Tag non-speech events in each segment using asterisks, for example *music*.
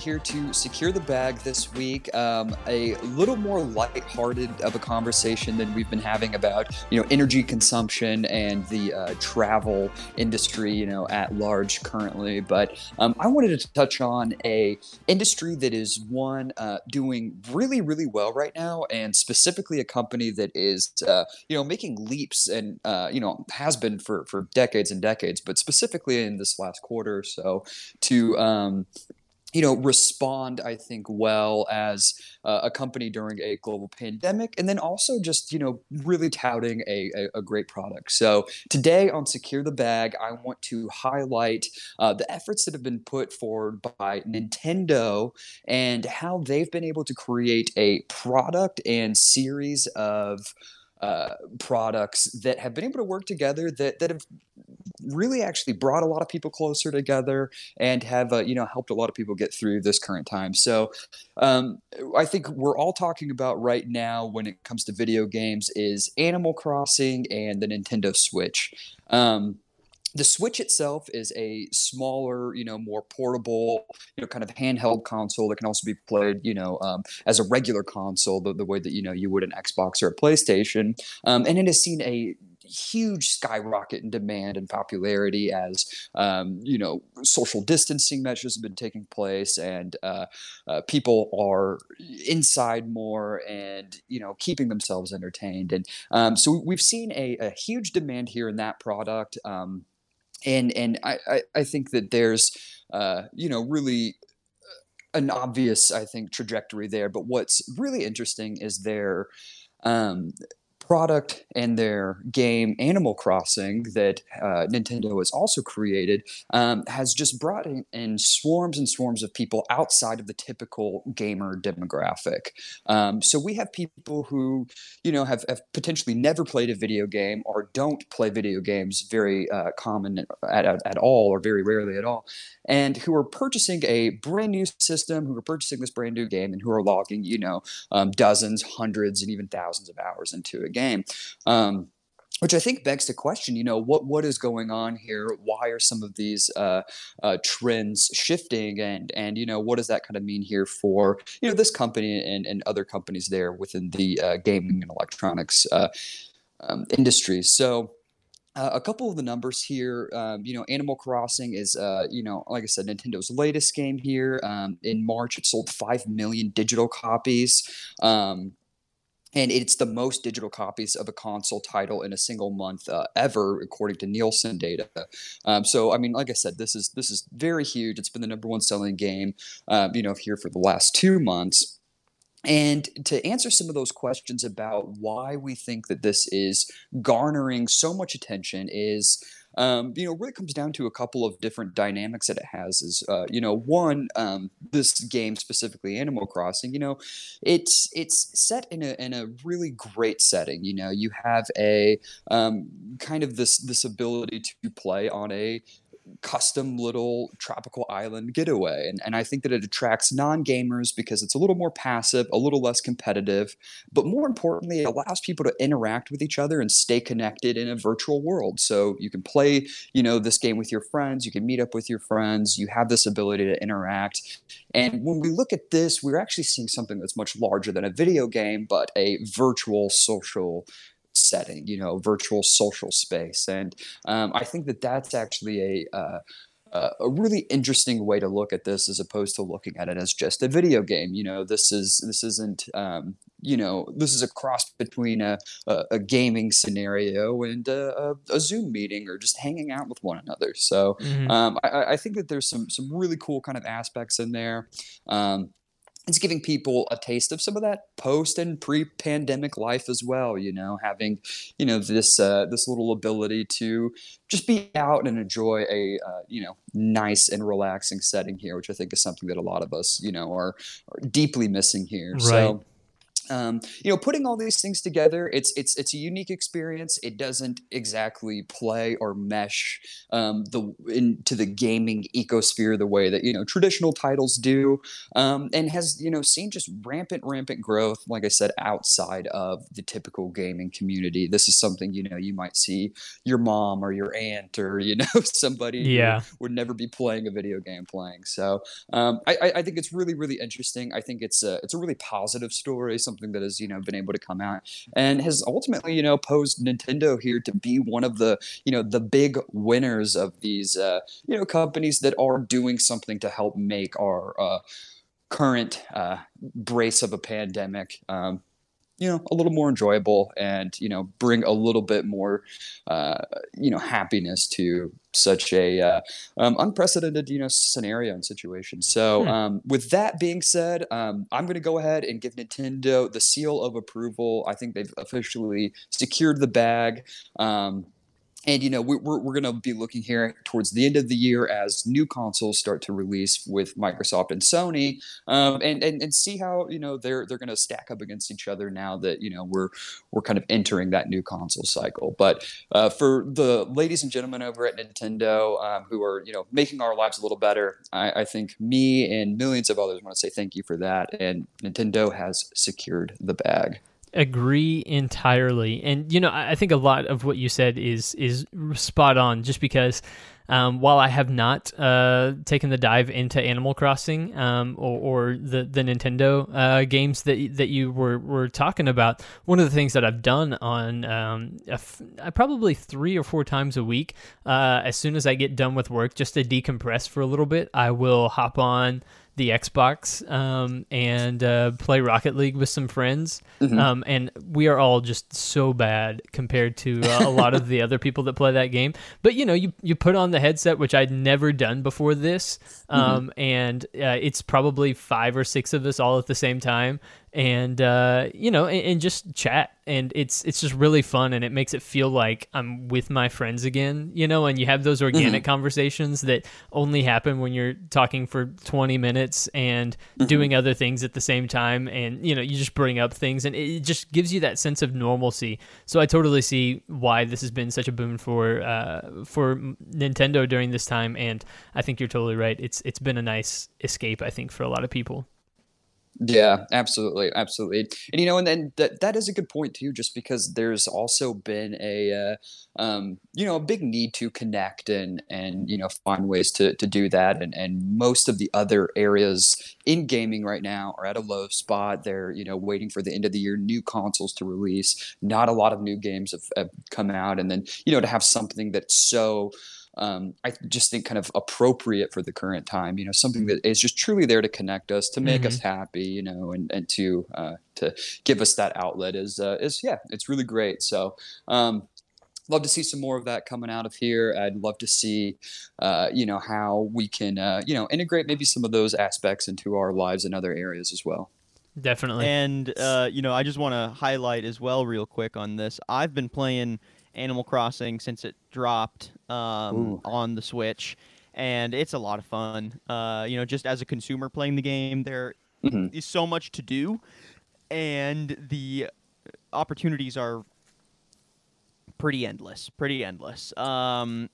here to secure the bag this week. Um, a little more light-hearted of a conversation than we've been having about, you know, energy consumption and the uh, travel industry, you know, at large currently. But um, I wanted to touch on a industry that is one uh, doing really, really well right now, and specifically a company that is, uh, you know, making leaps and uh, you know has been for for decades and decades, but specifically in this last quarter or so to um, you know respond i think well as uh, a company during a global pandemic and then also just you know really touting a, a, a great product. So today on secure the bag i want to highlight uh, the efforts that have been put forward by nintendo and how they've been able to create a product and series of uh, products that have been able to work together that that have really actually brought a lot of people closer together and have uh, you know helped a lot of people get through this current time. So um, I think we're all talking about right now when it comes to video games is Animal Crossing and the Nintendo Switch. Um, the Switch itself is a smaller, you know, more portable, you know, kind of handheld console that can also be played, you know, um, as a regular console, the, the way that you know you would an Xbox or a PlayStation, um, and it has seen a huge skyrocket in demand and popularity as um, you know social distancing measures have been taking place and uh, uh, people are inside more and you know keeping themselves entertained and um, so we've seen a, a, huge demand here in that product um, and and I, I, I think that there's uh, you know really uh, an obvious I think trajectory there. But what's really interesting is their um, product and their game Animal Crossing that uh, Nintendo has also created um, has just brought in, in, swarms and swarms of people outside of the typical gamer demographic. Um, so we have people who, you know, have, have, potentially never played a video game or don't play video games very uh, common at, at, at all or very rarely at all, and who are purchasing a brand new system, who are purchasing this brand new game, and who are logging, you know, um, dozens, hundreds, and even thousands of hours into a game game. Um, which I think begs the question, you know, what what is going on here? Why are some of these uh, uh, trends shifting, and and you know, what does that kind of mean here for you know this company and, and other companies there within the uh, gaming and electronics uh, um, industries? So. Uh, a couple of the numbers here, um, you know, Animal Crossing is, uh, you know, like I said, Nintendo's latest game here. Um, in March, it sold five million digital copies. Um, and it's the most digital copies of a console title in a single month uh, ever, according to Nielsen data. Um, so, I mean, like I said, this is this is very huge. It's been the number one selling game, um, you know, here for the last two months. And to answer some of those questions about why we think that this is garnering so much attention is um, you know, really comes down to a couple of different dynamics that it has. Is uh, you know, one, um, this game specifically, Animal Crossing. You know, it's it's set in a in a really great setting. You know, you have a um, kind of this this ability to play on a custom little tropical island getaway. And, and I think that it attracts non gamers because it's a little more passive, a little less competitive, but more importantly, it allows people to interact with each other and stay connected in a virtual world. So you can play, you know, this game with your friends, you can meet up with your friends, you have this ability to interact. And when we look at this, we're actually seeing something that's much larger than a video game, but a virtual social setting, you know, virtual social space. And um, I think that that's actually a uh, a really interesting way to look at this as opposed to looking at it as just a video game. You know, this is this isn't um, you know this is a cross between a, a, a gaming scenario and a, a, Zoom meeting or just hanging out with one another. So mm-hmm. um, I, I, think that there's some some really cool kind of aspects in there. Um, it's giving people a taste of some of that post and pre-pandemic life as well you know having you know this uh, this little ability to just be out and enjoy a uh, you know nice and relaxing setting here which i think is something that a lot of us you know are, are deeply missing here right. so um, you know, putting all these things together, it's it's it's a unique experience. It doesn't exactly play or mesh um, the into the gaming ecosphere the way that you know traditional titles do, um, and has you know seen just rampant rampant growth. Like I said, outside of the typical gaming community, this is something you know you might see your mom or your aunt or you know *laughs* somebody yeah. would never be playing a video game playing. So um, I, I think it's really really interesting. I think it's a it's a really positive story. Something something that has you know been able to come out and has ultimately you know posed Nintendo here to be one of the you know the big winners of these uh, you know companies that are doing something to help make our uh, current uh, brace of a pandemic. Um, you know a little more enjoyable and you know bring a little bit more uh, you know happiness to such a uh, um, unprecedented you know scenario and situation. So hmm. um, with that being said um, i'm going to go ahead and give nintendo the seal of approval. I think they've officially secured the bag. Um, and you know we're, we're going to be looking here towards the end of the year as new consoles start to release with microsoft and sony um, and, and and see how you know they're they're going to stack up against each other now that you know we're we're kind of entering that new console cycle. But uh, for the ladies and gentlemen over at nintendo um, who are you know making our lives a little better I, I think me and millions of others want to say thank you for that and nintendo has secured the bag agree entirely. And you know i think a lot of what you said is is spot on just because um, while I have not uh, taken the dive into Animal Crossing um, or, or, the the Nintendo uh, games that that you were were talking about, one of the things that I've done on um, probably three or four times a week, uh, as soon as I get done with work, just to decompress for a little bit, I will hop on the Xbox um, and uh, play Rocket League with some friends. Mm-hmm. Um, and we are all just so bad compared to uh, a lot of the other people that play that game. But you know, you you put on the headset, which I'd never done before this, mm-hmm. um, mm-hmm. and uh, it's probably five or six of us all at the same time, and uh, you know, and, and, just chat. And it's it's just really fun, and it makes it feel like I'm with my friends again. You know, and you have those organic mm-hmm. conversations that only happen when you're talking for 20 minutes and mm-hmm. doing other things at the same time. And you know, you just bring up things, and it just gives you that sense of normalcy. So I totally see why this has been such a boon for uh, for Nintendo during this time. And I think you're totally right. It's it's been a nice escape, I think, for a lot of people. Yeah, absolutely, absolutely, and you know, and then that that is a good point too, just because there's also been a, uh, um, you know, a big need to connect and and you know find ways to to do that, and and most of the other areas in gaming right now are at a low spot. They're you know waiting for the end of the year new consoles to release. Not a lot of new games have, have come out, and then you know to have something that's so um, I just think kind of appropriate for the current time. You know, something that is just truly there to connect us, to make mm-hmm. us happy. You know, and and to uh, to give us that outlet is uh, is yeah, it's really great. So. Um, love to see some more of that coming out of here. I'd love to see, uh, you know, how we can, uh, you know, integrate maybe some of those aspects into our lives in other areas as well. Definitely. And uh, you know, I just want to highlight as well, real quick on this. I've been playing Animal Crossing since it dropped um, on the Switch, and it's a lot of fun. Uh, you know, just as a consumer playing the game, there mm-hmm. is so much to do, and the opportunities are pretty endless. Pretty endless. Um,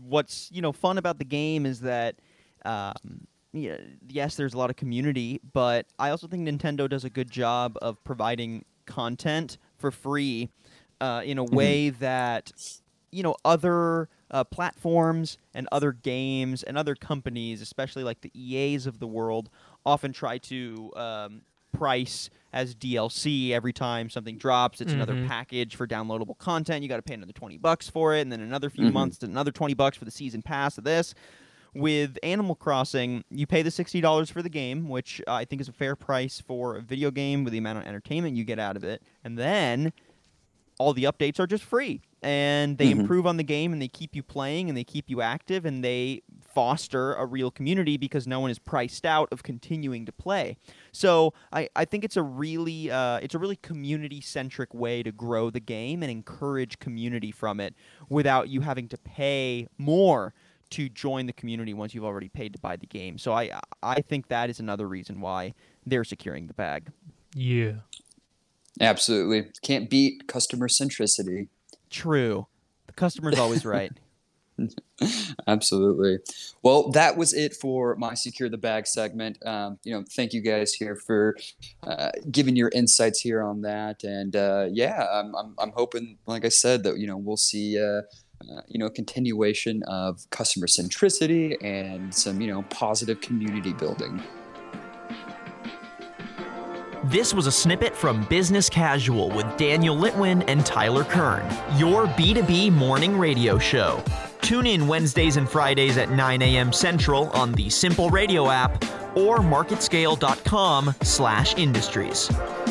what's you know fun about the game is that. Um, yeah, yes, there's a lot of community, but I also think Nintendo does a good job of providing content for free uh, in a mm-hmm. way that you know other uh, platforms and other games and other companies, especially like the EAs of the world, often try to um, price as DLC every time something drops. It's mm-hmm. another package for downloadable content. You got to pay another twenty bucks for it, and then another few mm-hmm. months, another twenty bucks for the season pass of this. With Animal Crossing, you pay the sixty dollars for the game, which I think is a fair price for a video game with the amount of entertainment you get out of it, and then all the updates are just free. And they mm-hmm. improve on the game and they keep you playing and they keep you active and they foster a real community because no one is priced out of continuing to play. So i, I think it's a really uh, it's a really community centric way to grow the game and encourage community from it without you having to pay more to join the community once you've already paid to buy the game. So i i think that is another reason why they're securing the bag. Yeah Absolutely. Can't beat customer centricity. True. The customer's always *laughs* right. Absolutely. Well, that was it for my secure the bag segment. Um, you know, thank you guys here for uh, giving your insights here on that. And uh, yeah, I'm, I'm, I'm hoping, like I said, that you know we'll see. Uh, uh, you know, continuation of customer centricity and some, you know, positive community building. This was a snippet from Business Casual with Daniel Litwin and Tyler Kern, your B2B morning radio show. Tune in Wednesdays and Fridays at 9 a.m. Central on the Simple Radio app or marketscale.com/industries.